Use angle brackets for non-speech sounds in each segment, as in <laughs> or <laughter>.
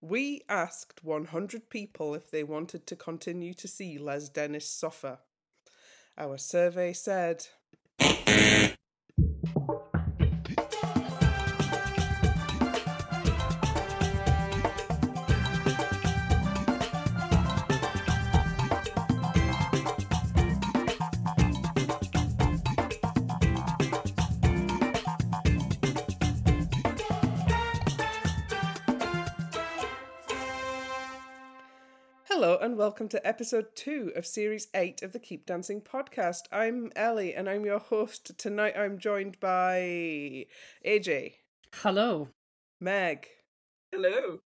We asked 100 people if they wanted to continue to see Les Dennis suffer. Our survey said. And welcome to episode two of series eight of the Keep Dancing podcast. I'm Ellie and I'm your host. Tonight I'm joined by AJ, Hello. Meg, Hello.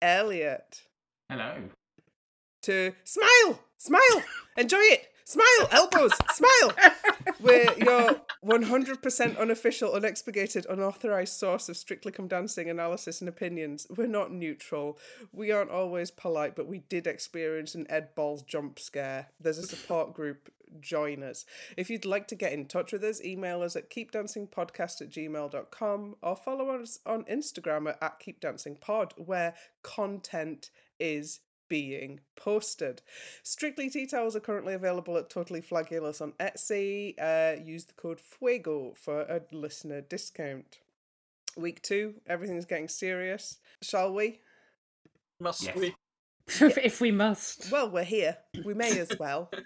Elliot. Hello. To smile, smile, enjoy it, smile, elbows, <laughs> smile. We're your 100% unofficial, unexpurgated, unauthorized source of Strictly Come Dancing analysis and opinions. We're not neutral. We aren't always polite, but we did experience an Ed Balls jump scare. There's a support group. Join us. If you'd like to get in touch with us, email us at keepdancingpodcast at gmail.com or follow us on Instagram at, at keepdancingpod, where content is being posted. Strictly Tea Towels are currently available at Totally Flagulous on Etsy. Uh, use the code FUEGO for a listener discount. Week two, everything's getting serious. Shall we? Must Yes. we? <laughs> if, if we must. Well, we're here. We may as well. <laughs>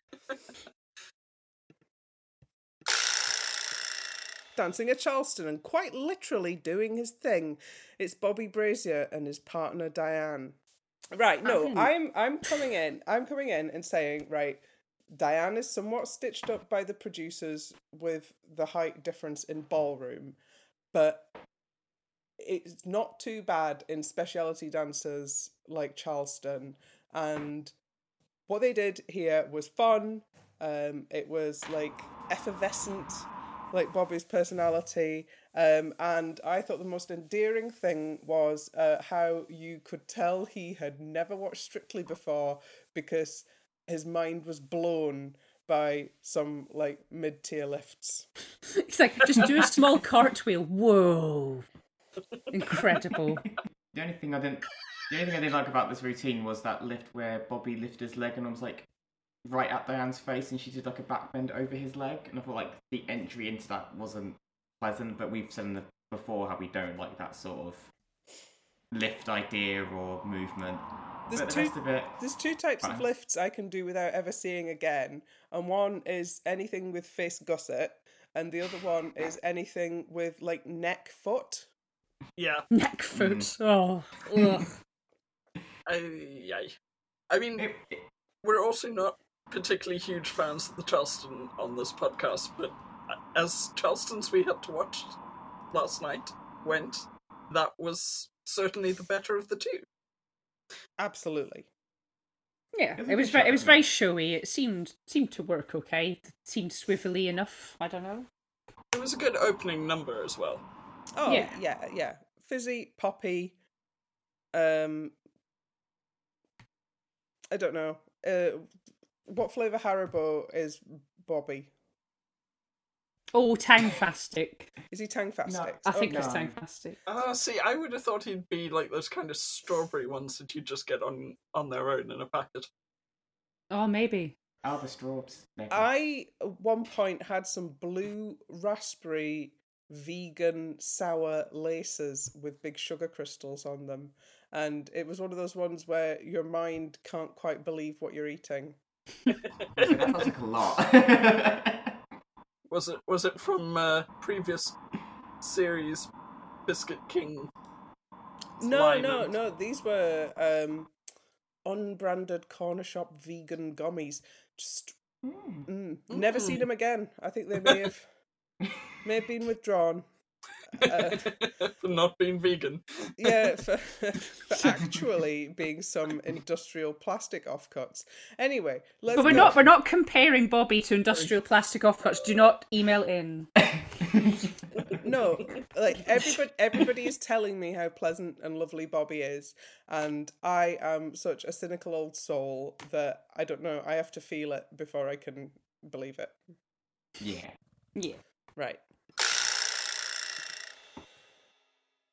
Dancing at Charleston and quite literally doing his thing. It's Bobby Brazier and his partner Dianne. Right, no. I'm I'm coming in. I'm coming in and saying, right, Dianne is somewhat stitched up by the producers with the height difference in ballroom, but it's not too bad in specialty dancers like Charleston. And what they did here was fun. Um, it was like effervescent, like Bobby's personality. Um, and I thought the most endearing thing was uh, how you could tell he had never watched Strictly before because his mind was blown by some like mid tier lifts. <laughs> It's like, just do a small cartwheel. Whoa. Incredible. The only thing I didn't, the only thing I didn't like about this routine was that lift where Bobby lifted his leg and I was like right at Dianne's face, and she did like a back bend over his leg, and I thought like the entry into that wasn't pleasant. But we've said in the, before how we don't like that sort of lift idea or movement. There's but the two- rest of it, There's two types of lifts I can do without ever seeing again, and one is anything with face gusset, and the other one is anything with like neck foot. Yeah. Neck foot. Mm. Oh. <laughs> Ugh. <laughs> I, I, I mean, it, it we're also not particularly huge fans of the Charleston on this podcast, but as Charlestons we had to watch last night went, that was certainly the better of the two. Absolutely. Yeah, It was it was very, it was very showy. It seemed seemed to work okay. It seemed swivelly enough. I don't know. It was a good opening number as well. Oh yeah, Yeah. yeah, Fizzy, poppy. Um, I don't know. Uh, what flavor Haribo is Bobby? Oh, tangfastic. Is he tangfastic? I think Okay. it's Okay. tangfastic. Ah, see, I would have thought he'd be like those kind of strawberry ones that you just get on on their own in a packet. Oh, maybe. oh the straws. maybe. I at one point had some blue raspberry vegan sour laces with big sugar crystals on them, and it was one of those ones where your mind can't quite believe what you're eating. That sounds like a lot. <laughs> Was it was it from uh, previous series Biscuit King? No, no, of- no. These were um, unbranded corner shop vegan gummies. Just Hmm. mm, never seen Mm. them again. I think they may have may have been withdrawn. Uh, <laughs> for not being vegan. yeah, <laughs> for, for actually being some industrial plastic offcuts. Anyway, let's. But we're go. not we're not comparing Bobby to industrial plastic offcuts. Do not email in. <laughs> No, like everybody, everybody is telling me how pleasant and lovely Bobby is, and I am such a cynical old soul that I don't know. I have to feel it before I can believe it. yeah. Yeah. Right.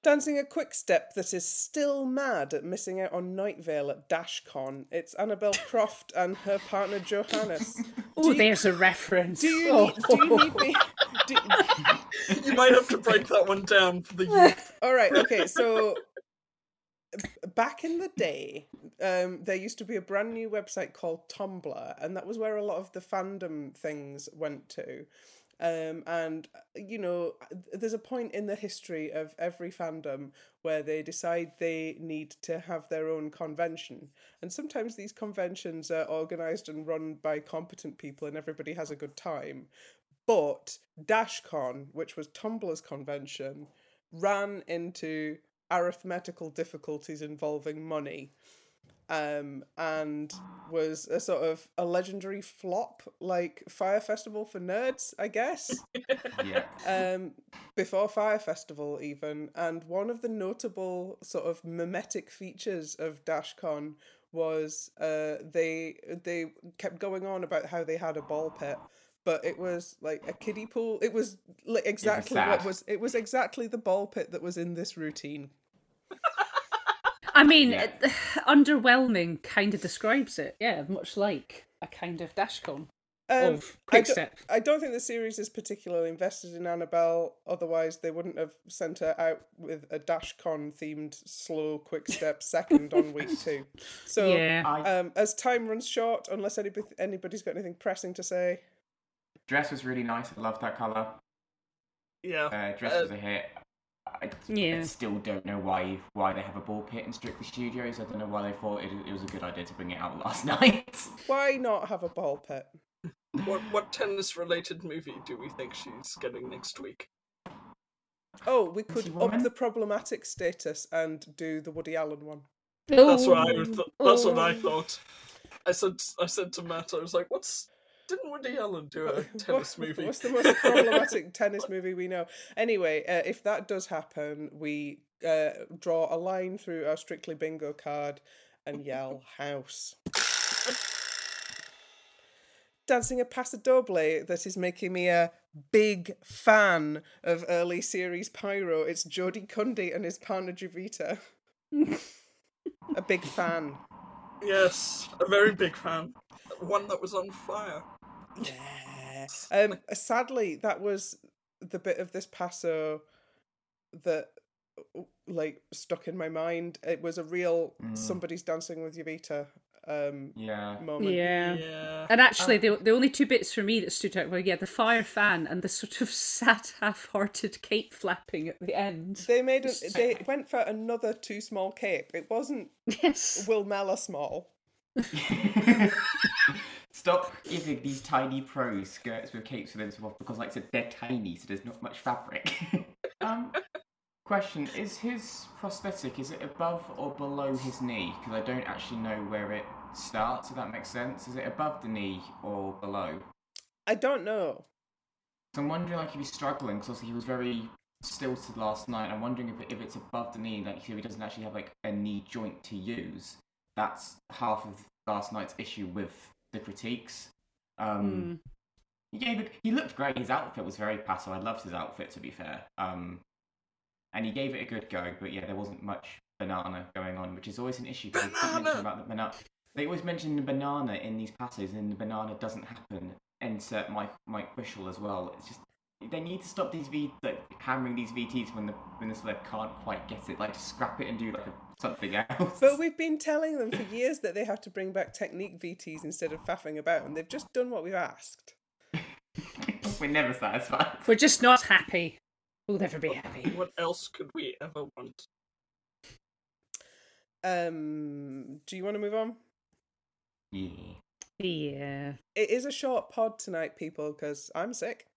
Dancing a quick step that is still mad at missing out on Night Vale at DashCon. It's Annabel <laughs> Croft and her partner Johannes. <laughs> Oh, there's a reference. Do you, Oh. need, do you need me? <laughs> Do, You might have to break that one down for the youth. all right, okay, so back in the day, um, there used to be a brand new website called Tumblr, and that was where a lot of the fandom things went to. Um, and you know, there's a point in the history of every fandom where they decide they need to have their own convention, and sometimes these conventions are organized and run by competent people, and everybody has a good time. But DashCon, which was Tumblr's convention, ran into arithmetical difficulties involving money um, and was a sort of a legendary flop like Fire Festival for nerds, I guess. <laughs> Yeah. um, before Fire Festival, even. And one of the notable sort of mimetic features of DashCon was uh, they they kept going on about how they had a ball pit. But it was like a kiddie pool. It was like exactly what was. It was exactly the ball pit that was in this routine. I mean, Yeah. it- <sighs> underwhelming kind of describes it. Yeah, much like a kind of dashcon Um, of I don't- step. I don't think the series is particularly invested in Annabel. Otherwise, they wouldn't have sent her out with a DashCon themed slow quick step second on week <laughs> two. So, yeah. Um, as time runs short, unless anybody anybody's got anything pressing to say, dress was really nice. I loved that color. Yeah. Uh, dress Uh, was a hit. I, I Yeah. still don't know why why they have a ball pit in Strictly Studios. I don't know why they thought it, it was a good idea to bring it out <laughs> last night. why not have a ball pit? What what tennis related movie do we think she's getting next week? Oh, we could he up woman? the problematic status and do the Woody Allen one. That's what I th- that's what I thought. I said I said to Matt, I was like, "What's didn't Woody Allen do a tennis movie?" <laughs> What's the most problematic <laughs> tennis movie we know? Anyway, uh, if that does happen, we uh, draw a line through our Strictly Bingo card and yell <laughs> house. Dancing a paso doble that is making me a big fan of early series Pyro. It's Jody Cundy and his partner Jowita. a big fan. Yes, a very big fan. One that was on fire. Yeah. <laughs> Um. Sadly, that was the bit of this paso that like stuck in my mind. It was a real Mm. somebody's dancing with Jowita um yeah. moment. Yeah. Yeah. And actually, the the only two bits for me that stood out were yeah, the fire fan and the sort of <laughs> sad, half-hearted cape flapping at the end. They made it. They <laughs> went for another too small cape. It wasn't Yes. Will Mellor small. Stop giving these tiny pros skirts with capes for them to off because, like I said, they're tiny, so there's not much fabric. <laughs> um, question: Is his prosthetic is it above or below his knee? Because I don't actually know where it starts. If that makes sense, is it above the knee or below? I don't know. So I'm wondering, like, if he's struggling, because he was very stilted last night. I'm wondering if, if it's above the knee, like, if he doesn't actually have like a knee joint to use. That's half of last night's issue with the critiques. Um, Mm. He gave it. He looked great. His outfit was very passive. I loved his outfit, to be fair. Um, and he gave it a good go. But yeah, there wasn't much banana going on, which is always an issue. because they Banana! about the banana. They always mention the banana in these passes, and the banana doesn't happen. Insert Mike Mike Bushell as well. It's just they need to stop these V like hammering these VTs when the when the sled can't quite get it. Like just scrap it and do like a, something else. But we've been telling them for years that they have to bring back technique VTs instead of faffing about, and they've just done what we've asked. <laughs> We're never satisfied. We're just not happy. We'll never be happy. What else could we ever want? Um, do you want to move on? Yeah. Yeah. It is a short pod tonight, people, because I'm sick.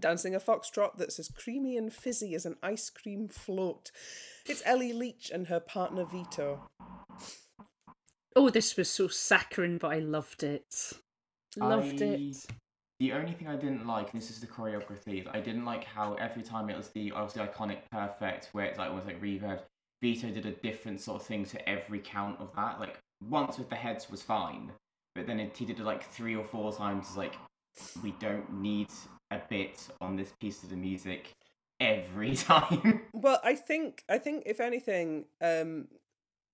Dancing a foxtrot that's as creamy and fizzy as an ice cream float. It's Ellie Leach and her partner Vito. Oh, this was so saccharine, but I loved it. Loved I- it. The only thing I didn't like, and this is the choreography, I didn't like how every time it was the obviously iconic perfect, where it's like almost like reverb. Vito did a different sort of thing to every count of that. Like once with the heads was fine, but then it, he did it like three or four times. It's like we don't need a bit on this piece of the music every <laughs> time. Well, I think I think if anything, um,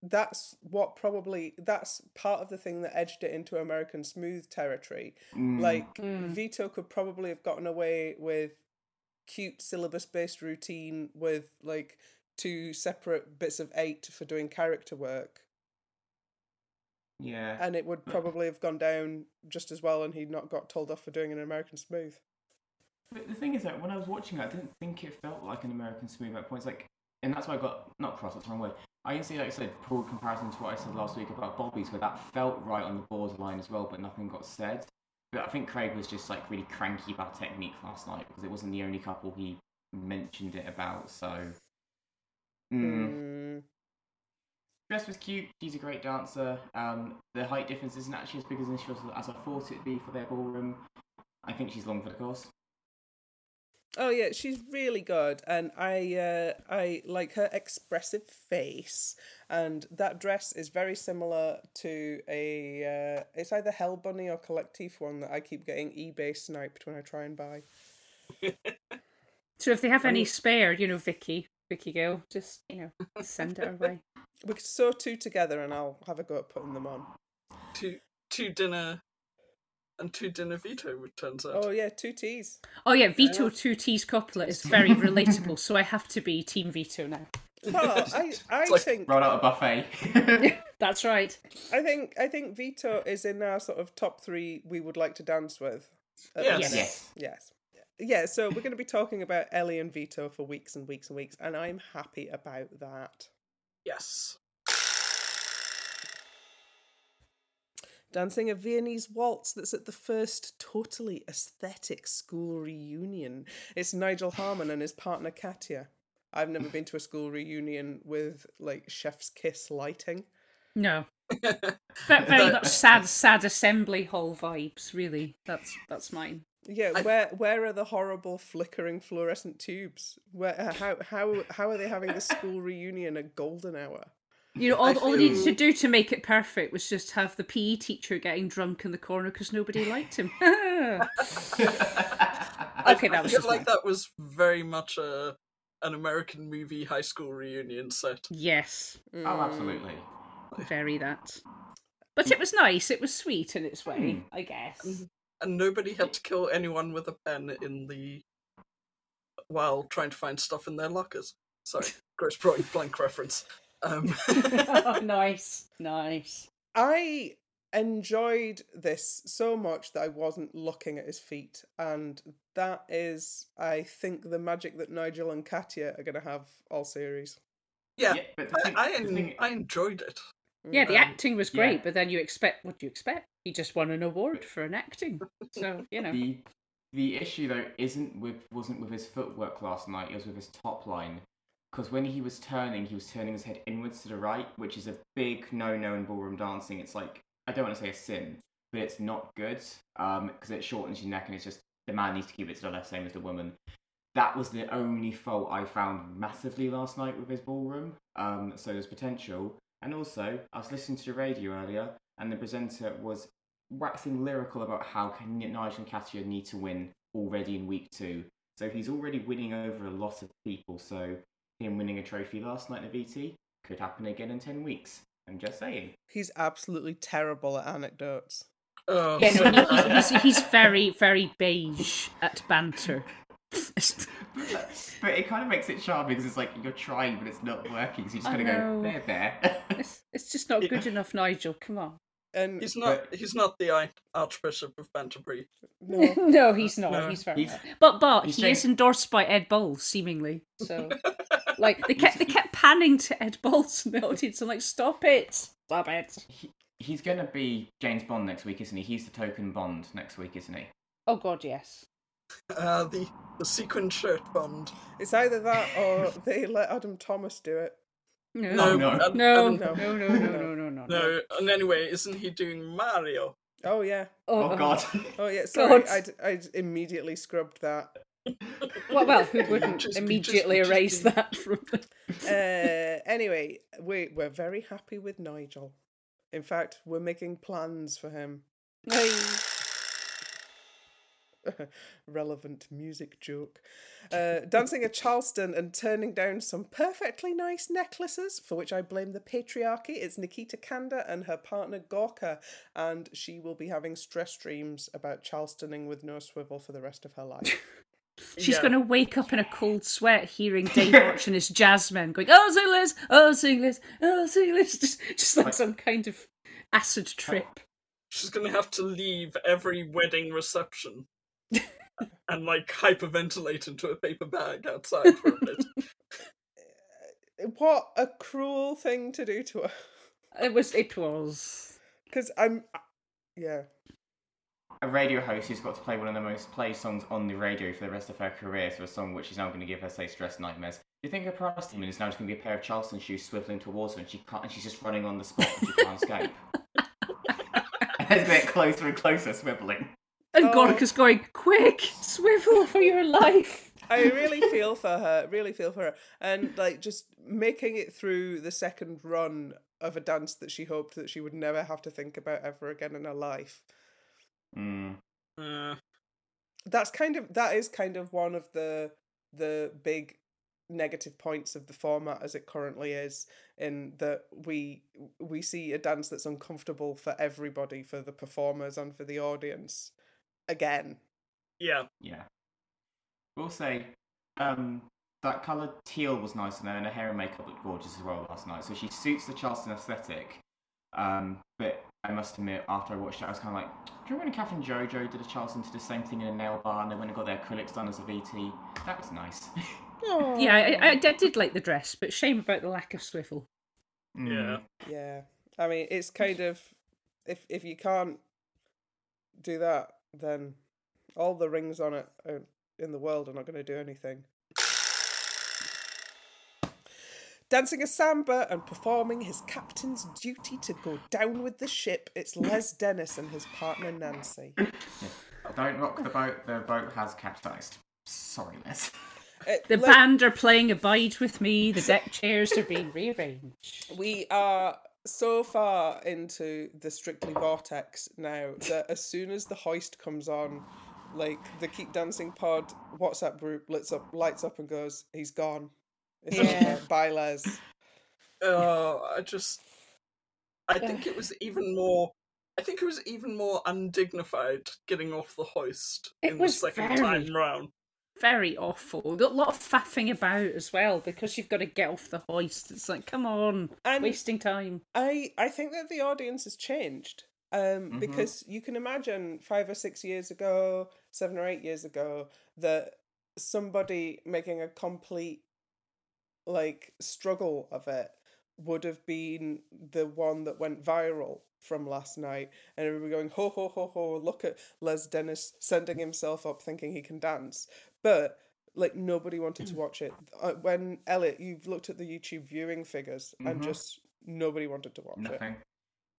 that's what probably that's part of the thing that edged it into American smooth territory. Mm, Like Mm. Vito could probably have gotten away with cute syllabus based routine with like two separate bits of eight for doing character work, yeah. and it would probably have gone down just as well, and he'd not got told off for doing an American smooth. But the thing is that when I was watching it, I didn't think it felt like an American smooth at points. Like, and that's why I got not cross. That's the wrong word. I can see, like I said, poor comparison to what I said last week about Bobby's, where that felt right on the borderline as well, but nothing got said. But I think Craig was just like really cranky about technique last night because it wasn't the only couple he mentioned it about. So, mm. Mm. dress was cute. She's a great dancer. Um, the height difference isn't actually as big as, initial as I thought it'd be for their ballroom. I think she's long for the course. Oh yeah, she's really good, and I uh, I like her expressive face, and that dress is very similar to a uh, it's either Hell Bunny or Collectif one that I keep getting eBay sniped when I try and buy. <laughs> So if they have any mean- spare, you know, Vicky, Vicky girl, just you know, send it our way. <laughs> We could sew two together, and I'll have a go at putting them on. Two two dinner and two dinner Vito, it turns out. Oh yeah, two T's. Oh yeah, Vito two T's couplet is very relatable, so I have to be Team Vito now. Well, I <laughs> I like think run out a buffet. <laughs> <laughs> That's right. I think I think Vito is in our sort of top three we would like to dance with. Yes. yes. Yes. Yeah, so we're going to be talking about Ellie and Vito for weeks and weeks and weeks, and I'm happy about that. Yes. Dancing a Viennese waltz that's at the first totally aesthetic school reunion. It's Nigel Harman and his partner Katya. I've never been to a school reunion with like chef's kiss lighting. No. <laughs> Ve- Very much sad, sad assembly hall vibes. Really, that's that's mine. Yeah, where where are the horrible flickering fluorescent tubes? Where uh, how how how are they having the school reunion at golden hour? You know, all, I all they needed to do to make it perfect was just have the PE teacher getting drunk in the corner because nobody liked him. <laughs> Okay, that was I feel just like mine. that was very much a an American movie high school reunion set. yes, Mm. Oh, absolutely. very that. But it was nice. It was sweet in its way, Hmm. I guess. And nobody had to kill anyone with a pen in the while trying to find stuff in their lockers. Sorry, <laughs> Grosse Pointe Blank reference. Um, oh, <laughs> <laughs> nice, nice. I enjoyed this so much that I wasn't looking at his feet, and that is, I think, the magic that Nigel and Katya are going to have all series. yeah, Yeah, but the I, I, en- thing- I enjoyed it. Yeah, the Um, acting was great, yeah. but then you expect what do you expect? He just won an award for an acting, so you know. <laughs> The the issue though isn't with wasn't with his footwork last night. It was with his top line. Because when he was turning, he was turning his head inwards to the right, which is a big no-no in ballroom dancing. It's like I don't want to say a sin, but it's not good because it shortens your neck and it's just the man needs to keep it to the left, same as the woman. That was the only fault I found massively last night with his ballroom. Um, so there's potential. And also, I was listening to the radio earlier, and the presenter was waxing lyrical about how Nigel and Katya need to win already in week two. So he's already winning over a lot of people. So him winning a trophy last night in the VT could happen again in ten weeks. I'm just saying. He's absolutely terrible at anecdotes. Oh, Yeah, no, he, he's, he's <laughs> very, very beige at banter. but it kind of makes it charming because it's like you're trying, but it's not working. So you just I kind of go there, there. It's, it's just not good <laughs> enough, Nigel. Come on. And he's not. He's not the Archbishop of Banterbury. no, <laughs> no, he's not. No. He's very. He's- but but he's he saying- is endorsed by Ed Balls, seemingly. So <laughs> like they kept they kept panning to Ed Balls in the audience. I'm like, stop it, stop it. he, he's going to be James Bond next week, isn't he? He's the token Bond next week, isn't he? Oh God, yes. Uh, the the sequin shirt bond. it's either that or they let Adam Thomas do it. No, No, no. no, no, no, no, no, no, no, no. no. And anyway, isn't he doing Mario? Oh yeah, Oh, God. oh yeah. <laughs> Sorry, God. I'd I'd immediately scrubbed that. Well, well, who wouldn't Just immediately just erase just <laughs> that from? Uh, anyway, we we're very happy with Nigel. In fact, we're making plans for him. <laughs> relevant music joke. Uh, dancing a Charleston and turning down some perfectly nice necklaces, for which I blame the patriarchy. It's Nikita Kanda and her partner Gorka, and she will be having stress dreams about Charlestoning with no swivel for the rest of her life. <laughs> She's Yeah. going to wake up in a cold sweat hearing Dave Arch and his jazzmen going, oh, sing Liz, oh, sing Liz, oh, sing Liz. <laughs> Just, just like some kind of acid trip. She's gonna have to leave every wedding reception <laughs> and like hyperventilate into a paper bag outside for a bit. <laughs> Uh, what a cruel thing to do to her. It was, it was. Because I'm. Yeah. A radio host who's got to play one of the most played songs on the radio for the rest of her career, so a song which is now going to give her, say, stress nightmares. Do you think her prize team is now just going to be a pair of Charleston shoes swiveling towards her and she can't, and she's just running on the spot and she can't escape? <laughs> and as they get closer and closer, swiveling. And Oh. Gorka's going, quick, swivel for your life. <laughs> I really feel for her, really feel for her. And like just making it through the second run of a dance that she hoped that she would never have to think about ever again in her life. Mm. Uh, That's kind of that is kind of one of the the big negative points of the format as it currently is in that we we see a dance that's uncomfortable for everybody for the performers and for the audience again yeah, Yeah. We'll say, um, that colour teal was nice in her, and her hair and makeup looked gorgeous as well last night. So she suits the Charleston aesthetic. Um, but I must admit, after I watched it, I was kind of like, do you remember when Catherine Jojo did a Charleston did the same thing in a nail bar, and they went and got their acrylics done as a VT? That was nice. <laughs> Yeah, I, I, I did like the dress, but shame about the lack of swivel. Mm. yeah. Yeah, I mean, it's kind of if if you can't do that, then all the rings on it are, in the world are not going to do anything. Dancing a samba and performing his captain's duty to go down with the ship, it's Les Dennis and his partner Nancy. Don't rock the boat, the boat has capsized. Sorry, Les. Uh, The like, band are playing Abide With Me, the deck chairs are being rearranged. we are so far into the Strictly Vortex now that as soon as the hoist comes on, like the Keep Dancing Pod WhatsApp group lights up, lights up and goes, "He's gone." It's Yeah. over. Bye, Les. Uh, I just, I think it was even more. I think it was even more undignified getting off the hoist It in was the second very- time round. Very awful. A lot of faffing about as well because you've got to get off the hoist. It's like, come on, And- wasting time. I I think that the audience has changed. Um, Mhm. because you can imagine five or six years ago, seven or eight years ago, that somebody making a complete like struggle of it would have been the one that went viral from last night and everybody going ho ho ho ho look at Les Dennis sending himself up thinking he can dance but like nobody wanted to <clears throat> watch it uh, when Elliot you've looked at the YouTube viewing figures and Mhm. just nobody wanted to watch it Nothing.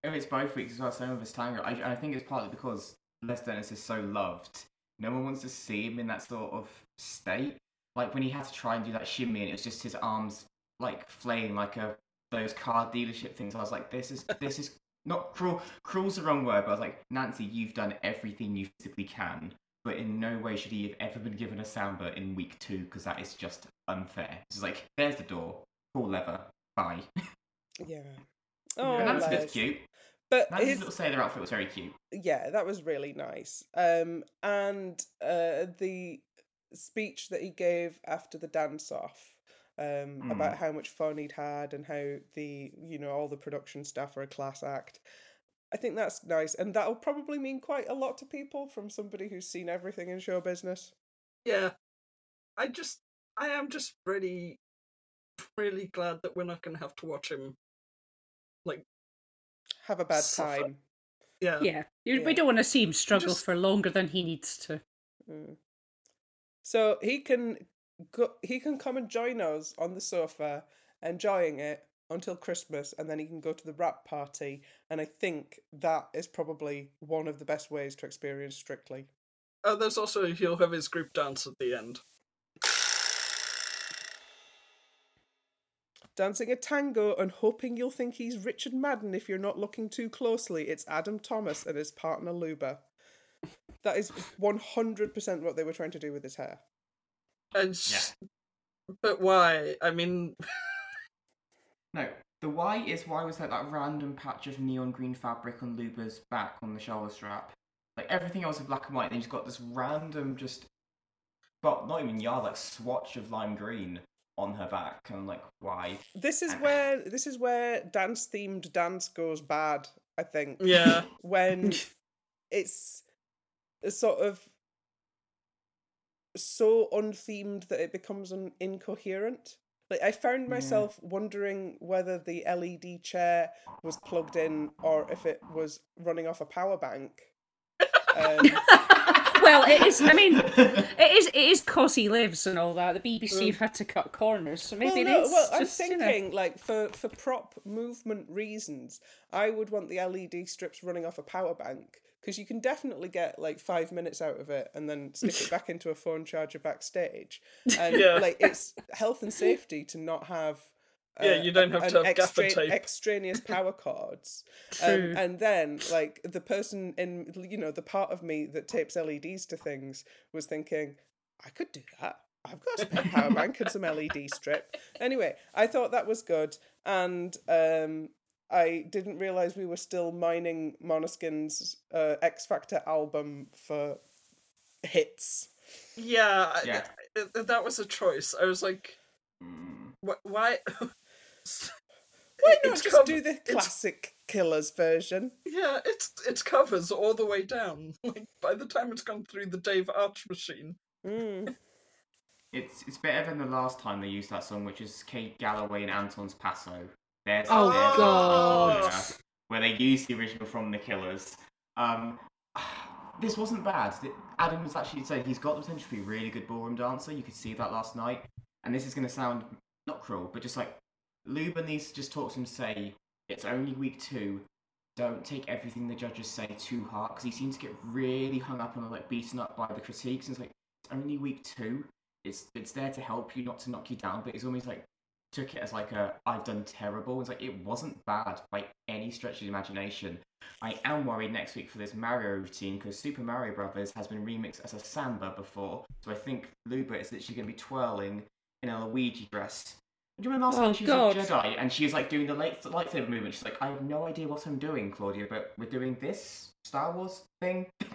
If it's both weeks as well, same with his tango. I, I think it's partly because Les Dennis is so loved. No one wants to see him in that sort of state. Like when he had to try and do that shimmy, and it was just his arms like flaying like a those car dealership things. I was like, this is this is <laughs> not cruel. Cruel's the wrong word, but I was like, Nancy, you've done everything you physically can, but in no way should he have ever been given a samba in week two because that is just unfair. It's like, there's the door. Pull lever. Bye. <laughs> yeah oh But Nancy looks cute. but Nancy's his little sailor outfit was very cute. yeah that was really nice um and uh the speech that he gave after the dance off um Hmm. about how much fun he'd had and how the you know all the production staff are a class act i think that's nice and that'll probably mean quite a lot to people from somebody who's seen everything in show business Yeah, I just, I am just really, really glad that we're not going to have to watch him. Like, have a bad Suffer. time yeah, Yeah, Yeah. we don't want to see him struggle Just- for longer than he needs to. Mm. So he can go. He can come and join us on the sofa, enjoying it until Christmas, and then he can go to the wrap party. And I think that is probably one of the best ways to experience Strictly. Oh, there's also he'll have his group dance at the end. Dancing a tango and hoping you'll think he's Richard Madden if you're not looking too closely. It's Adam Thomas and his partner Luba. That is one hundred percent what they were trying to do with his hair. And s- but why? I mean, <laughs> No, the why is why was there that random patch of neon green fabric on Luba's back on the shoulder strap? Like everything else is black and white, and he's got this random just, but not even yard, like swatch of lime green on her back. And I'm like, why? This is where this is where dance themed dance goes bad. I think yeah, when <laughs> it's a sort of so unthemed that it becomes un- incoherent. Like I found Yeah. myself wondering whether the LED chair was plugged in or if it was running off a power bank. Um, <laughs> well, it is. I mean, it is. It is cause he lives and all that. The BBC have had to cut corners, so maybe well, no, it is. well, I'm just, you know. thinking like for for prop movement reasons, I would want the LED strips running off a power bank because you can definitely get like five minutes out of it and then stick it back into a phone charger backstage. <laughs> And Yeah. like it's health and safety to not have. Yeah, uh, you don't have an to have gaffer extra- tape. extraneous <laughs> power cords. True. Um, and then, like the person in, you know, the part of me that tapes LEDs to things was thinking, I could do that. I've got a spare power bank and some LED strip. Anyway, I thought that was good, and um, I didn't realize we were still mining Måneskin's uh, X Factor album for hits. yeah, Yeah. I- that was a choice. I was like, Mm. wh- why? <laughs> Why not it's just cov- do the classic Killers version? Yeah, it's it's covers all the way down. <laughs> Like by the time it's gone through the Dave Arch machine. Mm. <laughs> It's it's better than the last time they used that song, which is Kate Garraway and Anton's Paso. There's, Oh, there's God. where they used the original from the Killers. Um, <sighs> this wasn't bad. Adam was actually saying he's got the potential to be a really good ballroom dancer. You could see that last night. And this is going to sound not cruel, but just like Luba needs to just talk to him, say it's only week two. Don't take everything the judges say too hard because he seems to get really hung up on like beaten up by the critiques. And it's like it's only week two. It's it's there to help you, not to knock you down. But it's almost like took it as like a I've done terrible. It's like it wasn't bad by any stretch of the imagination. I am worried next week for this Mario routine because Super Mario Brothers has been remixed as a samba before. So I think Luba is literally going to be twirling in a Luigi dress. Do you remember last Oh, time she was God. a Jedi and she was like doing the light, lightsaber movement? She's like, I have no idea what I'm doing, Claudia, but we're doing this Star Wars thing. <laughs>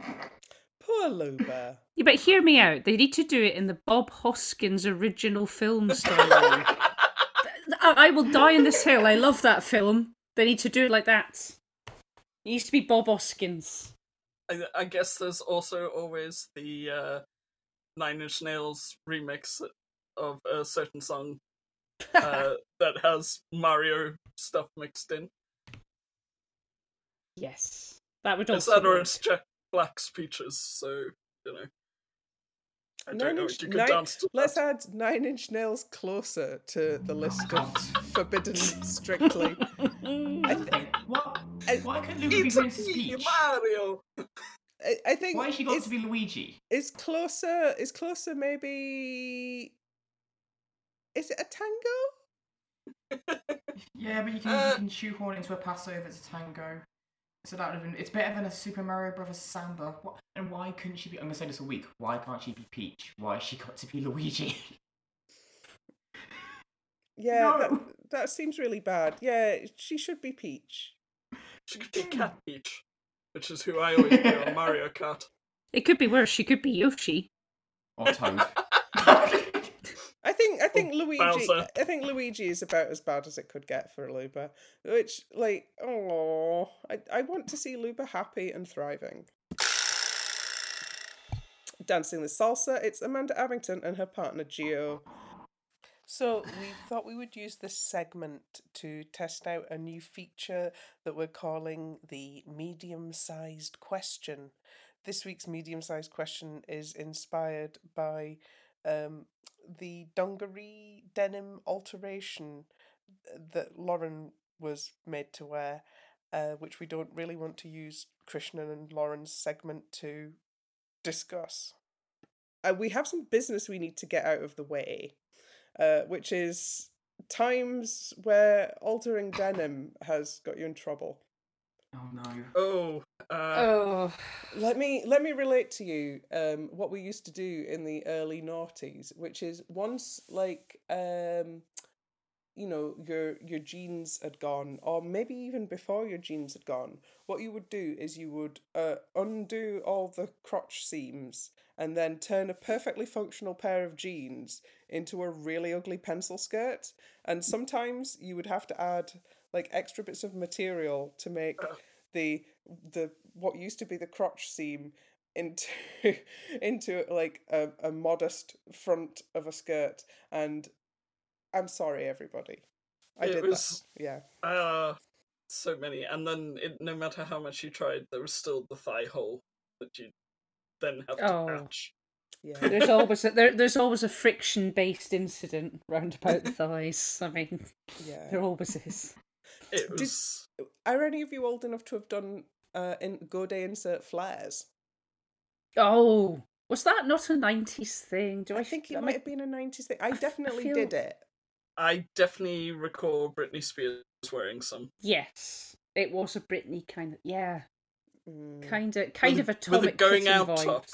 Poor Luba. Yeah, but hear me out. They need to do it in the Bob Hoskins original film storyline. <laughs> I, will die in this hill. I love that film. They need to do it like that. It needs to be Bob Hoskins. I, I guess there's also always the uh, Nine Inch Nails remix of a certain song <laughs> uh, that has Mario stuff mixed in. yes, that would It's also. that or it's Jack Black's Peaches, so, you know. I don't Nine know inch- if you could nine- dance to Let's that. add Nine Inch Nails closer to the list of forbidden strictly. I, th- what? I- Why couldn't Luba be It's a Princess Peach? Mario! I, I think Why has she got is, to be Luigi? is closer is closer maybe is it a tango? Yeah, but you can Uh, you can shoehorn into a paso if it's a tango. So that would have been. It's better than a Super Mario Brothers samba. What, and why couldn't she be? I'm gonna say this a week. Why can't she be Peach? Why has she got to be Luigi? <laughs> Yeah, that, No. that seems really bad. Yeah, she should be Peach. She could be hmm. Cat Peach, which is who I always play on Mario Kart. It could be worse. She could be Yoshi. or Toad? <laughs> <laughs> I think I think Luigi Bowser. I think Luigi is about as bad as it could get for Luba. Which like oh I, I want to see Luba happy and thriving. Dancing the salsa, it's Amanda Abbington and her partner Gio. So we thought we would use this segment to test out a new feature that we're calling the medium-sized question. This week's medium-sized question is inspired by um, the dungaree denim alteration that Lauren was made to wear, uh, which we don't really want to use Krishnan and Lauren's segment to discuss. Uh, we have some business we need to get out of the way, uh, which is times where altering denim has got you in trouble. Oh no. Oh, uh, Oh, Let me let me relate to you um, what we used to do in the early noughties, which is once like um, you know your your genes had gone, or maybe even before your genes had gone. What you would do is you would uh, undo all the crotch seams and then turn a perfectly functional pair of jeans into a really ugly pencil skirt. And sometimes you would have to add like extra bits of material to make <laughs> the the what used to be the crotch seam into <laughs> into like a, a modest front of a skirt and i'm sorry everybody i It did was- that yeah uh, so many. And then, it, no matter how much you tried, there was still the thigh hole that you then have to Oh. patch. yeah <laughs> there's always a, there, there's always a friction based incident round about the thighs. I mean, yeah there always is. It Did- are any of you old enough to have done uh in godet insert flares Oh, was that not a '90s thing? Do I, i think it might I- have been a 90s thing I definitely feel- did it I definitely recall Britney Spears wearing some. Yes, it was a Britney kind of yeah, Mm. kind of kind With of a- with a atomic going out vibes. top.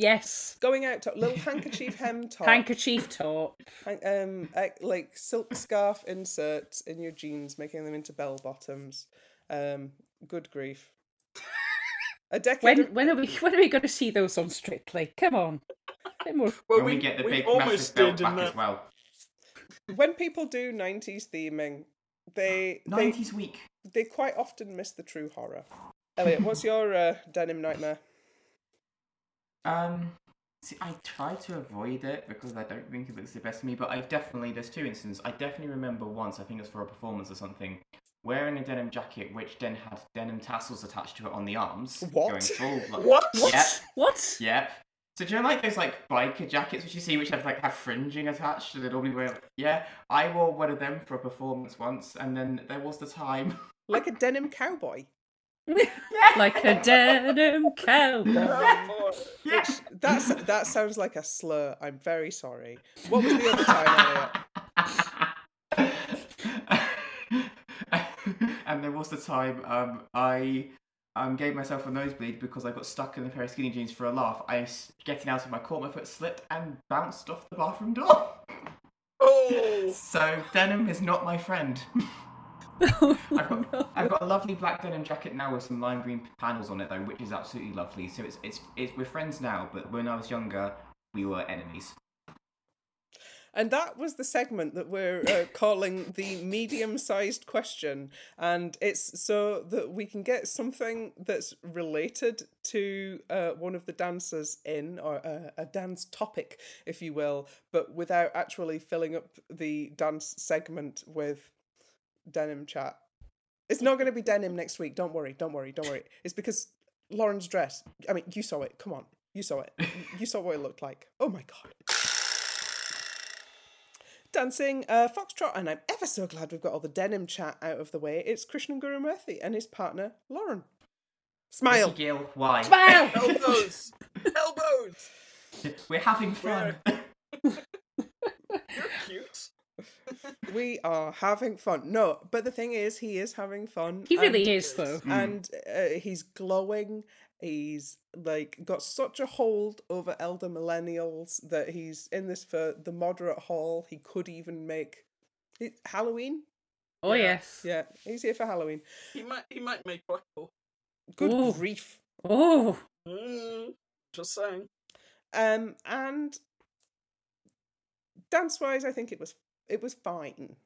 Yes, going out top little handkerchief hem <laughs> top handkerchief top. Um like silk scarf inserts in your jeans making them into bell bottoms um good grief a decade When of- when are we <laughs> when are we going to see those on Strictly? Come on, more. Well, when we, get the we big almost massive belt back that. as well. when people do 90s theming they they, Nineties week. they quite often miss the true horror elliot what's your uh, denim nightmare Um, see, I try to avoid it because I don't think it looks the best to me. But I've definitely there's two instances. I definitely remember once. I think it was for a performance or something. Wearing a denim jacket, which then had denim tassels attached to it on the arms. What? Going full, like, <laughs> What? Yep, What? yep. So do you know like those like biker jackets which you see which have like have fringing attached and they normally wear? Yeah, I wore one of them for a performance once, and then there was the time. <laughs> like a denim cowboy like a denim cowboy. Yeah. that's that sounds like a slur i'm very sorry what was the other time elliot <laughs> and there was the time um, I um, gave myself a nosebleed because I got stuck in a pair of skinny jeans for a laugh. I was getting out of my court, my foot slipped and bounced off the bathroom door. oh, <laughs> So denim is not my friend. <laughs> <laughs> Oh, I've got, I've got a lovely black denim jacket now with some lime green panels on it though, which is absolutely lovely. So it's it's, it's we're friends now, but when I was younger, we were enemies. And that was the segment that we're uh, <laughs> calling the medium sized question. And it's so that we can get something that's related to uh, one of the dancers in, or uh, a dance topic, if you will, but without actually filling up the dance segment with denim chat. It's not going to be denim next week. Don't worry. Don't worry. Don't worry. It's because Lauren's dress. I mean, you saw it. Come on. You saw it. <laughs> You saw what it looked like. Oh my God dancing uh, foxtrot, and I'm ever so glad we've got all the denim chat out of the way. It's Krishnan Guru Murthy and his partner Lauren. Smile. Vicky Gill, why? Smile. <laughs> elbows, <laughs> elbows. We're having fun. You're cute. We are having fun. No, but the thing is, he is having fun. He really and- is, though. and uh, he's glowing. He's like got such a hold over elder millennials that he's in this for the moderate haul. He could even make it, Halloween. Oh Yeah. yes. Yeah, he's here for Halloween. He might. He might make Blackpool. Good Ooh. grief. Oh. Mm, just saying. Um, and dance wise, I think it was it was fine.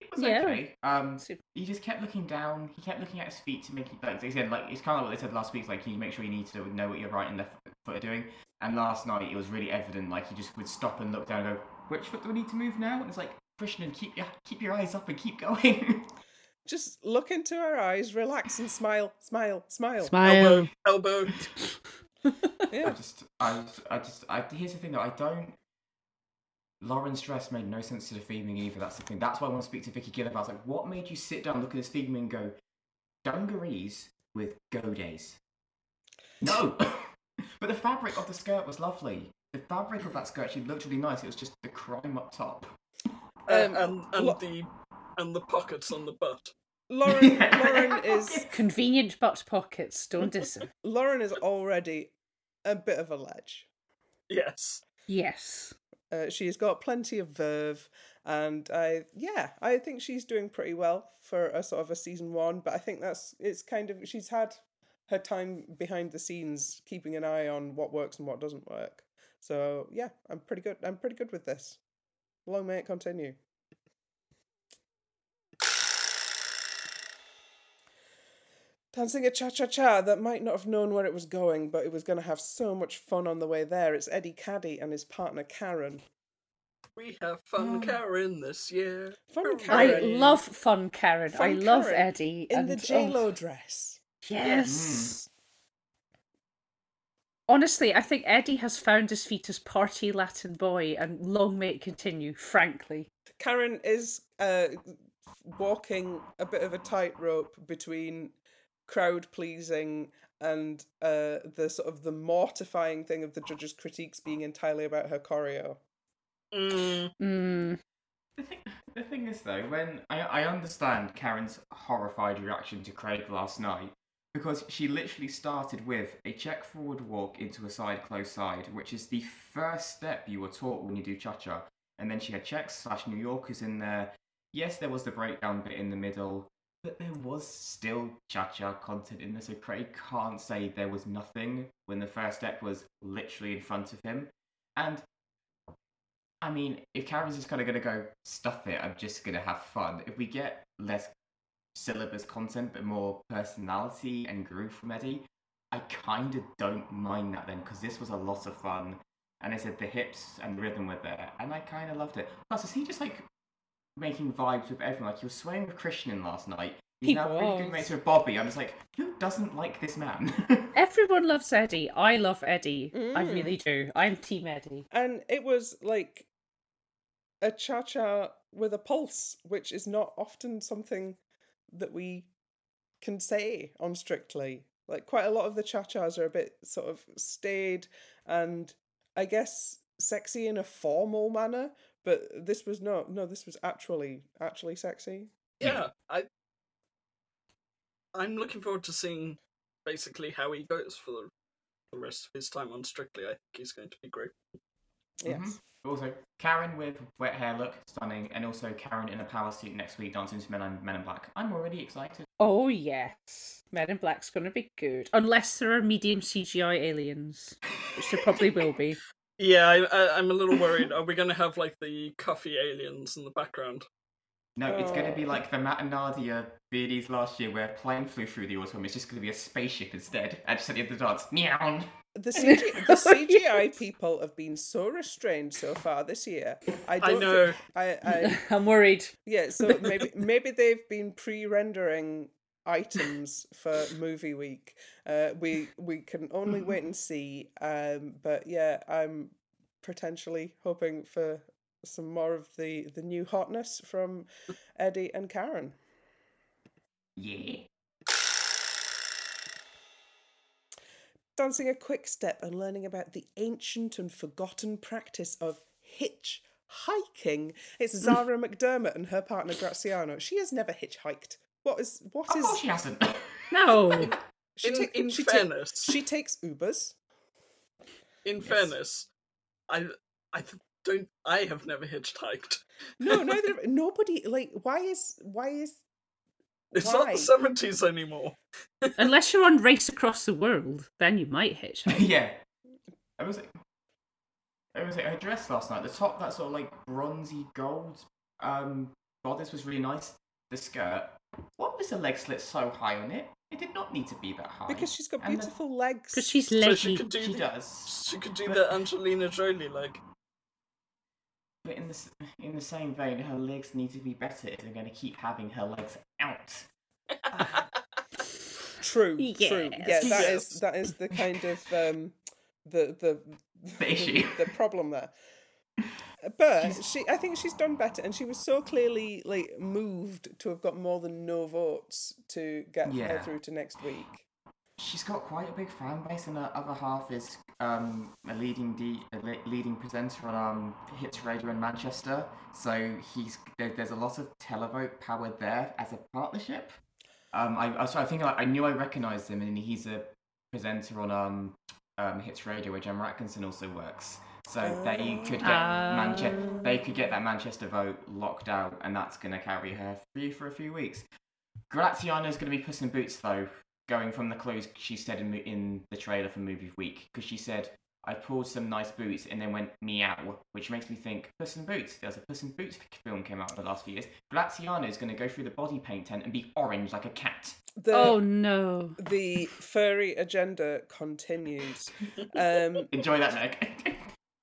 It was Yeah. okay. Um, he just kept looking down. He kept looking at his feet to make it like again, like it's kind of like what they said last week. Like you make sure you need to know what your right and left foot are doing. And last night it was really evident. Like he just would stop and look down and go, "Which foot do we need to move now?" And it's like, Krishnan, keep your keep your eyes up and keep going. <laughs> Just look into her eyes, relax, and smile, smile, smile. Elbow, elbow. <laughs> I Yeah, just, I, just- I just, I. Here's the thing though, I don't. Lauren's dress made no sense to the theming either. That's the thing. That's why I want to speak to Vicky Gill about. Like, what made you sit down, look at this theming, and go, dungarees with go days? No, <laughs> but the fabric of the skirt was lovely. The fabric of that skirt actually looked really nice. It was just the crime up top. Uh, Um, and and lo- the and the pockets on the butt. <laughs> Lauren Lauren is <laughs> Convenient butt pockets, don't diss him. Lauren is already a bit of a ledge. Yes. Yes. Uh, she's got plenty of verve, and I yeah, I think she's doing pretty well for a sort of a season one. But I think that's it's kind of she's had her time behind the scenes, keeping an eye on what works and what doesn't work. So yeah, I'm pretty good. I'm pretty good with this. Long may it continue. Dancing a cha cha cha that might not have known where it was going, but it was going to have so much fun on the way there. It's Eddie Kadi and his partner Karen. We have fun Karen this year. Fun Hooray. I love fun Karen. I Fun love Karen Eddie. in and, the J oh, dress. yes. Honestly, I think Eddie has found his feet as party Latin boy, and long may it continue. Frankly, Karen is uh, walking a bit of a tightrope between crowd pleasing and uh, the sort of the mortifying thing of the judges' critiques being entirely about her choreo. Mm, mm, The thing, the thing is though, when I, I understand Karen's horrified reaction to Craig last night, because she literally started with a check forward walk into a side close side, which is the first step you were taught when you do cha cha. And then she had checks slash New Yorkers in there. Yes, there was the breakdown bit in the middle, but there was still cha cha content in there, so Craig can't say there was nothing when the first step was literally in front of him. And I mean, if Karen's just kind of going to go stuff it, I'm just going to have fun. If we get less syllabus content but more personality and groove from Eddie, I kind of don't mind that then because this was a lot of fun. And I said the hips and rhythm were there, and I kind of loved it. Plus, is he just like making vibes with everyone? Like he was swaying with Christian last night. He's He now pretty was. good mates with Bobby. I'm just like, who doesn't like this man? <laughs> everyone loves Eddie. I love Eddie. I Mm. really do. I'm Team Eddie. And it was like a cha cha with a pulse, which is not often something that we can say on Strictly. Like, quite a lot of the cha chas are a bit sort of staid and I guess sexy in a formal manner, but this was not. No, this was actually actually sexy. yeah, I. I'm looking forward to seeing basically how he goes for the, the rest of his time on Strictly. I think he's going to be great. Yes. Mhm. Also, Karen with wet hair look, stunning, and also Karen in a power suit next week dancing to Men in, Men in Black. I'm already excited. Oh yes, Men in Black's gonna be good. Unless there are medium CGI aliens, which there probably will be. <laughs> Yeah, I, I, I'm a little worried. Are we going to have like the cuffy aliens in the background? No, it's going to be Oh. like the Matt and Nadia BDs last year where a plane flew through the autumn. It's just going to be a spaceship instead. And just at the end of the dance, meow. The, <laughs> CG, the CGI people have been so restrained so far this year. I I don't. know. thi- I, I <laughs> I'm worried. Yeah, so maybe <laughs> maybe they've been pre-rendering items for movie week. Uh, we we can only wait and see. Um, but yeah, I'm potentially hoping for some more of the the new hotness from Eddie and Karen. Yeah. Dancing a quick step and learning about the ancient and forgotten practice of hitch hiking. It's Zara McDermott and her partner Graziano. She has never hitchhiked. What is what Of is course she hasn't. <laughs> No, <laughs> she in ta- in she ta- fairness, she takes Ubers. in Yes. fairness, I I don't. I have never hitchhiked. No, <laughs> neither. Nobody like. Why is why is It's Why? not the seventies anymore. unless you're on Race Across the World, then you might hitchhike. yeah. I was like, I was like, her dress last night. The top, that sort of like bronzy gold um bodice was really nice. The skirt. What was the leg slit so high on it? It did not need to be that high. because she's got And the- beautiful legs. Because she's So leggy. she could do She the, does. she could do But- the Angelina Jolie leg. But in the s- in the same vein, her legs need to be better if they're going to keep having her legs out. <laughs> True, true. Yeah, Yes. that is Yes. that is the kind of um the the The issue. <laughs> the problem there. But she, I think she's done better, and she was so clearly like moved to have got more than no votes to get her through to next week. She's got quite a big fan base, and her other half is um, a leading de- a le- leading presenter on um, Hits Radio in Manchester. So he's there, there's a lot of televote power there as a partnership. Um, I, I was trying think like I knew I recognised him, and he's a presenter on um, um, Hits Radio where Gemma Atkinson also works. So they could get Manchester, Ah. they could get that Manchester vote locked out, and that's going to carry her through for a few weeks. Graziano's going to be Puss in Boots though, going from the clothes she said in, in the trailer for Movie Week, because she said I pulled some nice boots and then went meow, which makes me think Puss in Boots. There's a Puss in Boots film came out in the last few years. Graziano's going to go through the body paint tent and be orange like a cat. The, oh no. the furry agenda continues. <laughs> Um, Enjoy that, Meg. <laughs>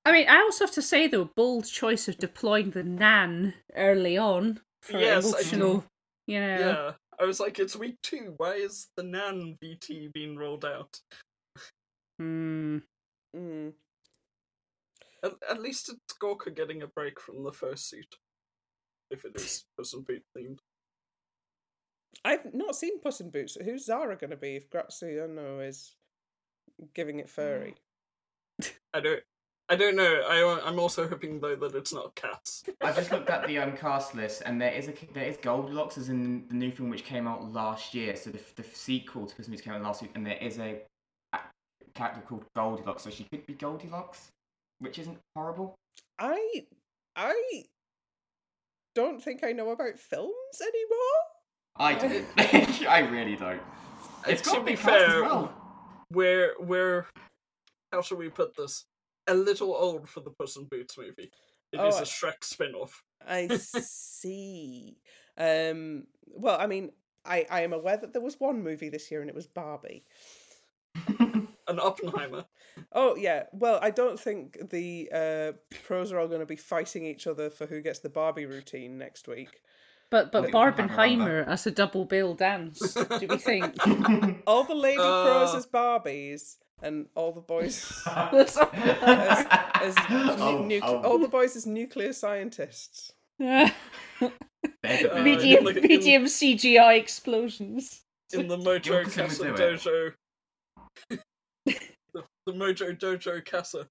I mean, I also have to say though, bold choice of deploying the nan early on for Yes, I emotional. You know. Yeah. I was like, it's week two. Why is the Nan VT being rolled out? Hmm. mm. At, at least it's Gorka getting a break from the first suit. If it is Puss in Boot themed. I've not seen Puss in Boots. Who's Zara going to be if Graziano is giving it furry? I don't. I don't know. I, I'm also hoping though that it's not cats. <laughs> I just looked at the um, cast list, and there is a there is Goldilocks as in the new film which came out last year. So the, the sequel to Puss in Boots came out last week, and there is a, a character called Goldilocks, so she could be Goldilocks, which isn't horrible. I I don't think I know about films anymore. I don't. <laughs> <laughs> I really don't. It's to got be big as fair, well. we're we're how shall we put this? A little old for the Puss in Boots movie. It is Oh, a I- Shrek spin-off. I see. Um, well, I mean, I, I am aware that there was one movie this year and it was Barbie. <laughs> An Oppenheimer. Oh yeah. Well, I don't think the uh, pros are all going to be fighting each other for who gets the Barbie routine next week. But but think we'll Barbenheimer as a double bill dance. Do we think? <laughs> All the lady pros Uh. as Barbies and all the boys That's- <laughs> as Oh, nuc- oh. all the boys as nuclear scientists. There's Uh, bit. medium like in- medium CGI explosions. In the Mojo Wilkinson Casa do Dojo. <laughs> the, the Mojo Dojo Casa.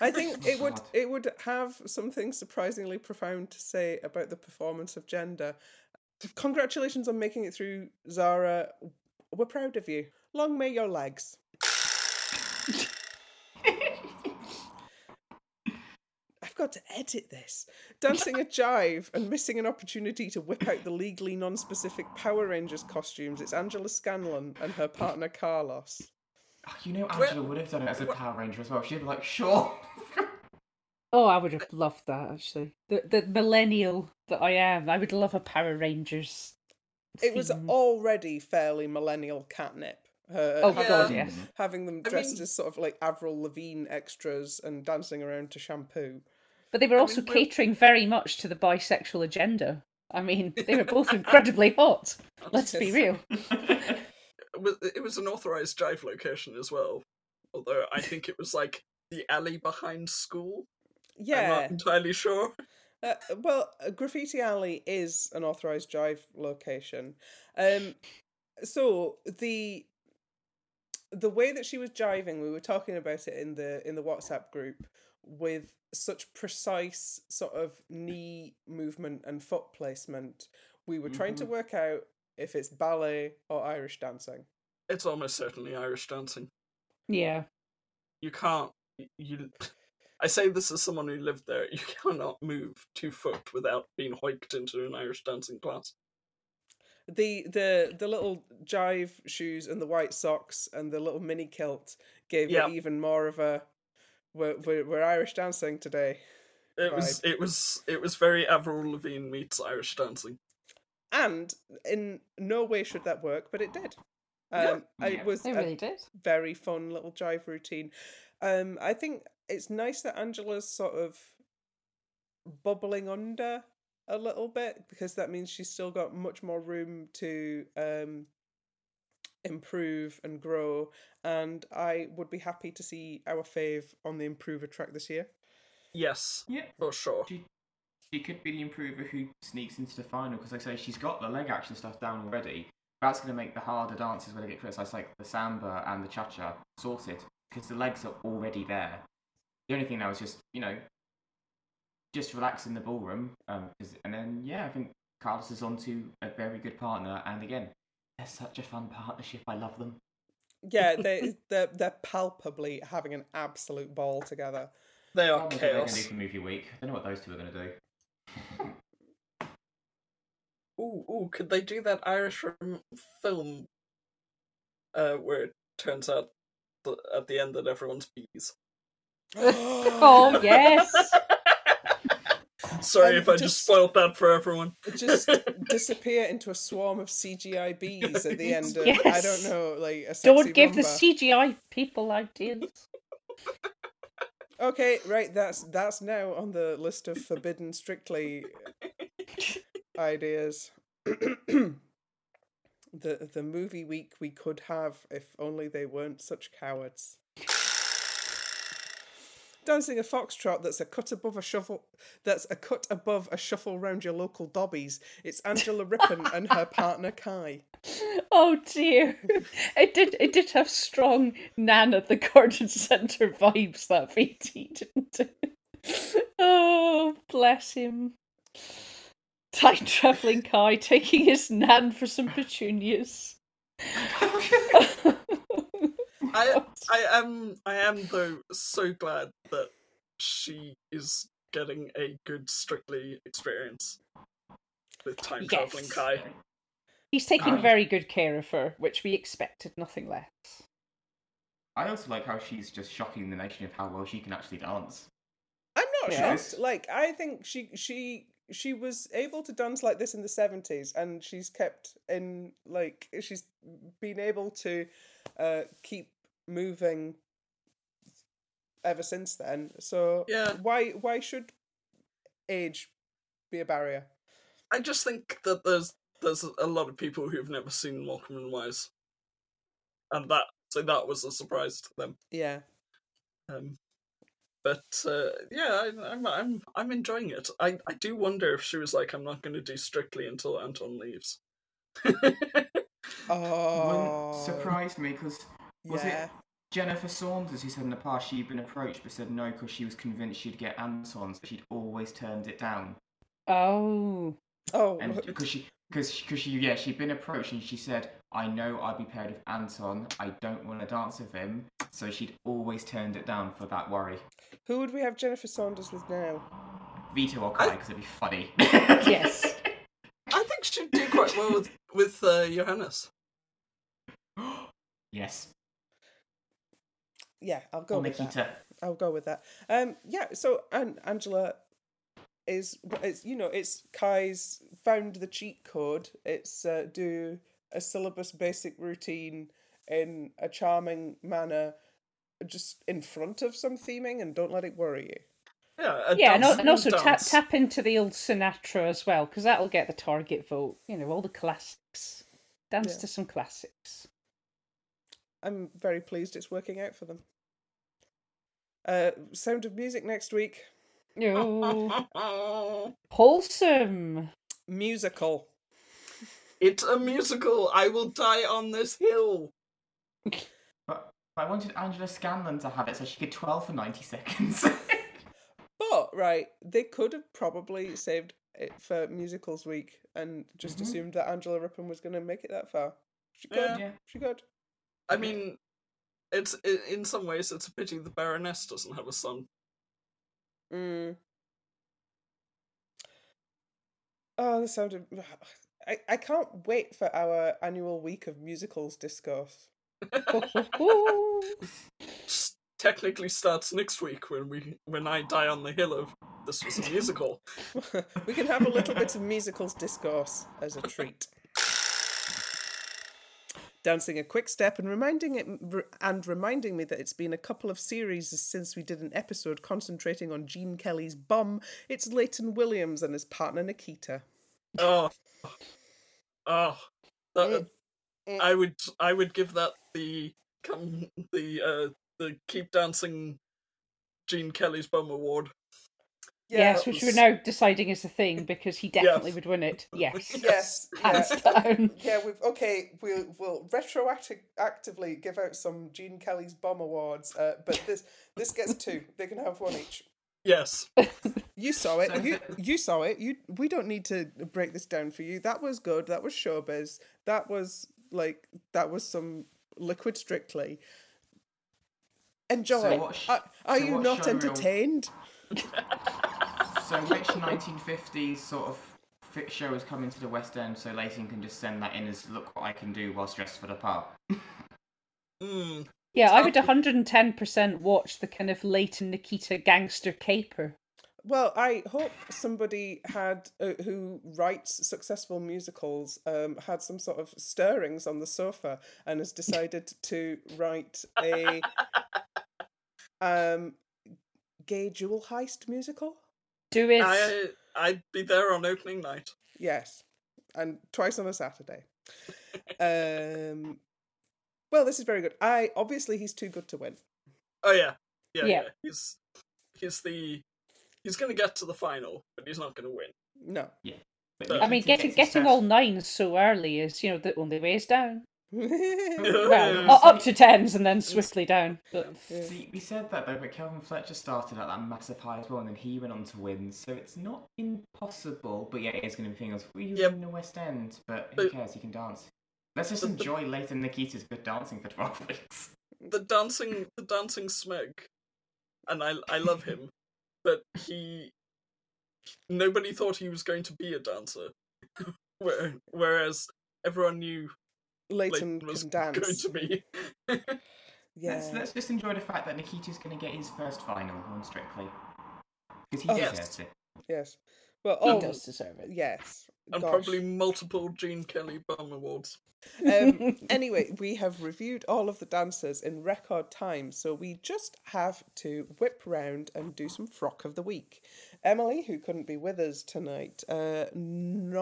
I think it would it would have something surprisingly profound to say about the performance of gender. Congratulations on making it through, Zara. We're proud of you. Long may your legs. Got to edit this. Dancing a jive and missing an opportunity to whip out the legally non-specific Power Rangers costumes. It's Angela Scanlon and her partner Carlos. Oh, you know, Where- Angela would have done it as a Power Ranger as well. She'd be like, sure. Oh, I would have loved that actually. The the millennial that I am, I would love a Power Rangers. It was already fairly millennial catnip. Her, Oh having, god, yes. having them I dressed mean- as sort of like Avril Lavigne extras and dancing around to shampoo. But they were I also mean, we're- catering very much to the bisexual agenda. I mean, they were both incredibly hot. <laughs> Let's be real. <laughs> It was, an authorized jive location as well. Although I think it was like the alley behind school. Yeah, I'm not entirely sure. Uh, well, uh, Graffiti Alley is an authorized jive location. Um, so the the way that she was jiving, we were talking about it in the in the WhatsApp group with such precise sort of knee movement and foot placement. We were trying to mm-hmm. work out if it's ballet or Irish dancing. It's almost certainly Irish dancing. Yeah. You can't. You. I say this as someone who lived there. You cannot move two foot without being hoiked into an Irish dancing class. The the the little jive shoes and the white socks and the little mini kilt gave Yeah. it even more of a we're, we're, we're Irish dancing today. It was. It was. It was very Avril Lavigne meets Irish dancing. And in no way should that work, but it did. Yeah. Um, It Yeah. was They a really did. very fun little jive routine. Um, I think it's nice that Angela's sort of bubbling under a little bit because that means she's still got much more room to um, improve and grow. And I would be happy to see our fave on the improver track this year. Yes, yeah. for sure. She, she could be the improver who sneaks into the final because, like I say, she's got the leg action stuff down already. That's going to make the harder dances when they get criticised, like the samba and the cha cha, sorted. because the legs are already there. The only thing now is just you know, just relax in the ballroom. Um, 'cause- and then yeah, I think Carlos is on to a very good partner. And again, they're such a fun partnership. I love them. Yeah, <laughs> they they're, they're palpably having an absolute ball together. They I are wonder what they're going to do chaos. for movie week. I don't know what those two are going to do. <laughs> Ooh, ooh, could they do that Irish film uh, where it turns out th- at the end that everyone's bees? <gasps> Oh yes. <laughs> Sorry Um, if I just... just- spoiled that for everyone. <laughs> just <laughs> disappear into a swarm of CGI bees at the <laughs> end of I don't know, like a sexy Don't give the. CGI people ideas. Okay, right, that's that's now on the list of forbidden strictly ideas. <clears throat> the the movie week we could have if only they weren't such cowards. Dancing a foxtrot that's a cut above a shuffle that's a cut above a shuffle round your local dobbies. It's Angela Rippon and her <laughs> partner Kai. Oh dear. It did it did have strong Nan at the garden centre vibes that VT didn't it? Oh bless him. Time travelling Kai taking his Nan for some petunias. <laughs> I <laughs> I am I am though so glad that she is getting a good strictly experience with time traveling Yes. Kai. He's taking Ah. very good care of her, which we expected, nothing less. I also like how she's just shocking the nation of how well she can actually dance. I'm not Yes. shocked. Like I think she she she was able to dance like this in the seventies, and she's kept in like she's been able to uh, keep moving ever since then. So Yeah. why why should age be a barrier? I just think that there's there's a lot of people who've never seen Morecambe and Wise, and that so that was a surprise to them. Yeah. Um, but uh, yeah, I, I'm I'm I'm enjoying it. I, I do wonder if she was like, I'm not going to do strictly until Anton leaves. <laughs> Oh, Wouldn't surprised me because was it. Jennifer Saunders who said in the past she'd been approached but said no because she was convinced she'd get Anton, so she'd always turned it down. Oh. Oh, And because she, because because she, yeah, she'd been approached and she said, "I know I'd be paired with Anton. I don't want to dance with him." So she'd always turned it down for that worry. who would we have Jennifer Saunders with now? Vito or Kai, because it'd be funny. <laughs> Yes. <laughs> I think she'd do quite well with with uh, Johannes. <gasps> yes. Yeah, I'll go Or with that. I'll go with that. Um, yeah. So, and Angela is, it's you know, it's Kai's found the cheat code. It's uh, do a syllabus basic routine in a charming manner, just in front of some theming, and don't let it worry you. Yeah, yeah, and, dance- and also tap, tap into the old Sinatra as well, because that'll get the target vote. You know, all the classics. Dance Yeah. to some classics. I'm very pleased it's working out for them. Uh, Sound of Music next week. Oh, <laughs> wholesome. Musical. it's a musical. I will die on this hill. But I wanted Angela Scanlon to have it so she could twirl for ninety seconds. <laughs> But right, they could have probably saved it for musicals week and just Mhm. assumed that Angela Rippon was going to make it that far. She could. Yeah. yeah. She could. I mean, it's i in some ways it's a pity the Baroness doesn't have a son. Mm. Oh, this sounded. <sighs> I, I can't wait for our annual week of musicals discourse. <laughs> Technically starts next week when we when I die on the hill of this was a musical. <laughs> we can have a little bit of musicals discourse as a treat. Dancing a quick step and reminding it and reminding me that it's been a couple of series since we did an episode concentrating on Gene Kelly's bum. It's Leighton Williams and his partner Nikita. Oh, oh, that, Mm. Mm. I would I would give that the come the uh the keep dancing Gene Kelly's bum award. Yes, which was- we're now deciding is a thing because he definitely would win it. <laughs> Yes. Yes. <laughs> yeah. Hands down. Yeah, we've okay. We'll we'll retroactively give out some Gene Kelly's Bum Awards, uh, but this this gets two. <laughs> They can have one each. Yes. You saw it. You you saw it. You we don't need to break this down for you. That was good. That was showbiz. That was like that was some liquid strictly. Enjoy. So what sh- are are so you not genre- entertained? So which 1950s sort of fit show is coming to the West End so Leighton can just send that in as look what I can do whilst dressed for the part? <laughs> Mm. Yeah, I would 110% watch the kind of Leighton Nikita gangster caper. Well, I hope somebody had uh, who writes successful musicals um, had some sort of stirrings on the sofa and has decided <laughs> to write a um, gay jewel heist musical. Do it. I I'd be there on opening night. Yes, and twice on a Saturday. <laughs> um, well, this is very good. I obviously he's too good to win. Oh yeah. Yeah, Yeah. yeah. He's he's the he's gonna get to the final, but he's not gonna win. No. But I I mean, getting getting all nines so early is, you know, the only way is down. Well, <laughs> up to tens and then swiftly down. But See, we said that though, but Kelvin Fletcher started at that massive high as well, and then he went on to win. So it's not impossible, but yeah, it is going to be things. We Yeah. in the West End, but who But- cares? He can dance. Let's just enjoy Leighton Nikita's good dancing for twelve <laughs> weeks. the dancing the dancing smeg and i i love him but he nobody thought he was going to be a dancer <laughs> whereas everyone knew Leighton Leighton was can going to be <laughs> Yeah. Let's, let's just enjoy the fact that Nikita's going to get his first final on Strictly because he Oh. Yes. deserves it. Yes. Well, he oh, does deserve it. yes. and Gosh. probably multiple gene kelly bum awards Um, <laughs> anyway, we have reviewed all of the dancers in record time, so we just have to whip round and do some frock of the week. Emily, who couldn't be with us tonight, uh, nominates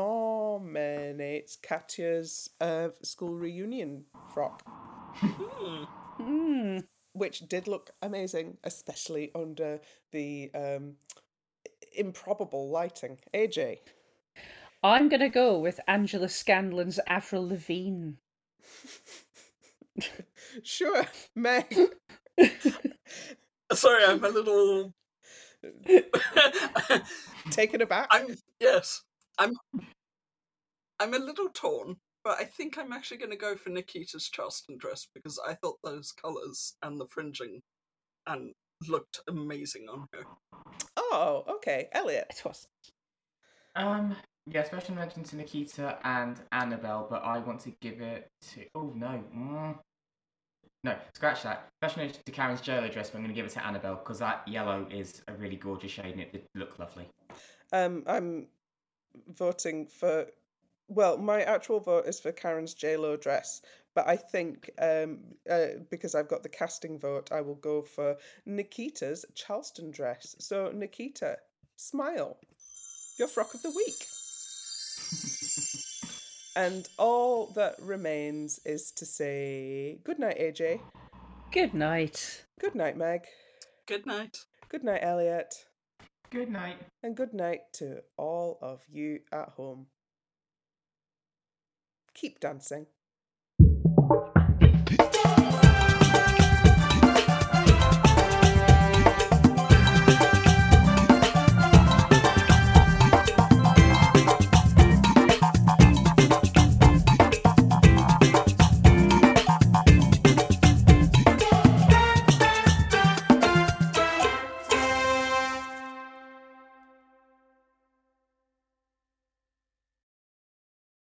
Katya's uh, school reunion frock, Hmm. Hmm. which did look amazing, especially under the um, improbable lighting. AJ. I'm going to go with Angela Scanlon's Avril Lavigne. <laughs> Sure, Meg. <laughs> sorry i'm a little <laughs> Taken aback. i'm yes i'm i'm a little torn but i think i'm actually going to go for nikita's charleston dress because i thought those colors and the fringing and looked amazing on her Oh, okay. Elliot. It was. Um, yeah, special mention to Nikita and Annabel, but I want to give it to. Oh no, mm. No, scratch that. Mention to Karen's JLo dress, but I'm going to give it to Annabel because that yellow is a really gorgeous shade and it did look lovely. Um, I'm voting for. Well, my actual vote is for Karen's JLo dress, but I think um, uh, because I've got the casting vote, I will go for Nikita's Charleston dress. So, Nikita, smile. Your frock of the week. And all that remains is to say good night, AJ. Good night. Good night, Meg. good night Good night, Elliot. Good night. And good night to all of you at home. Keep dancing.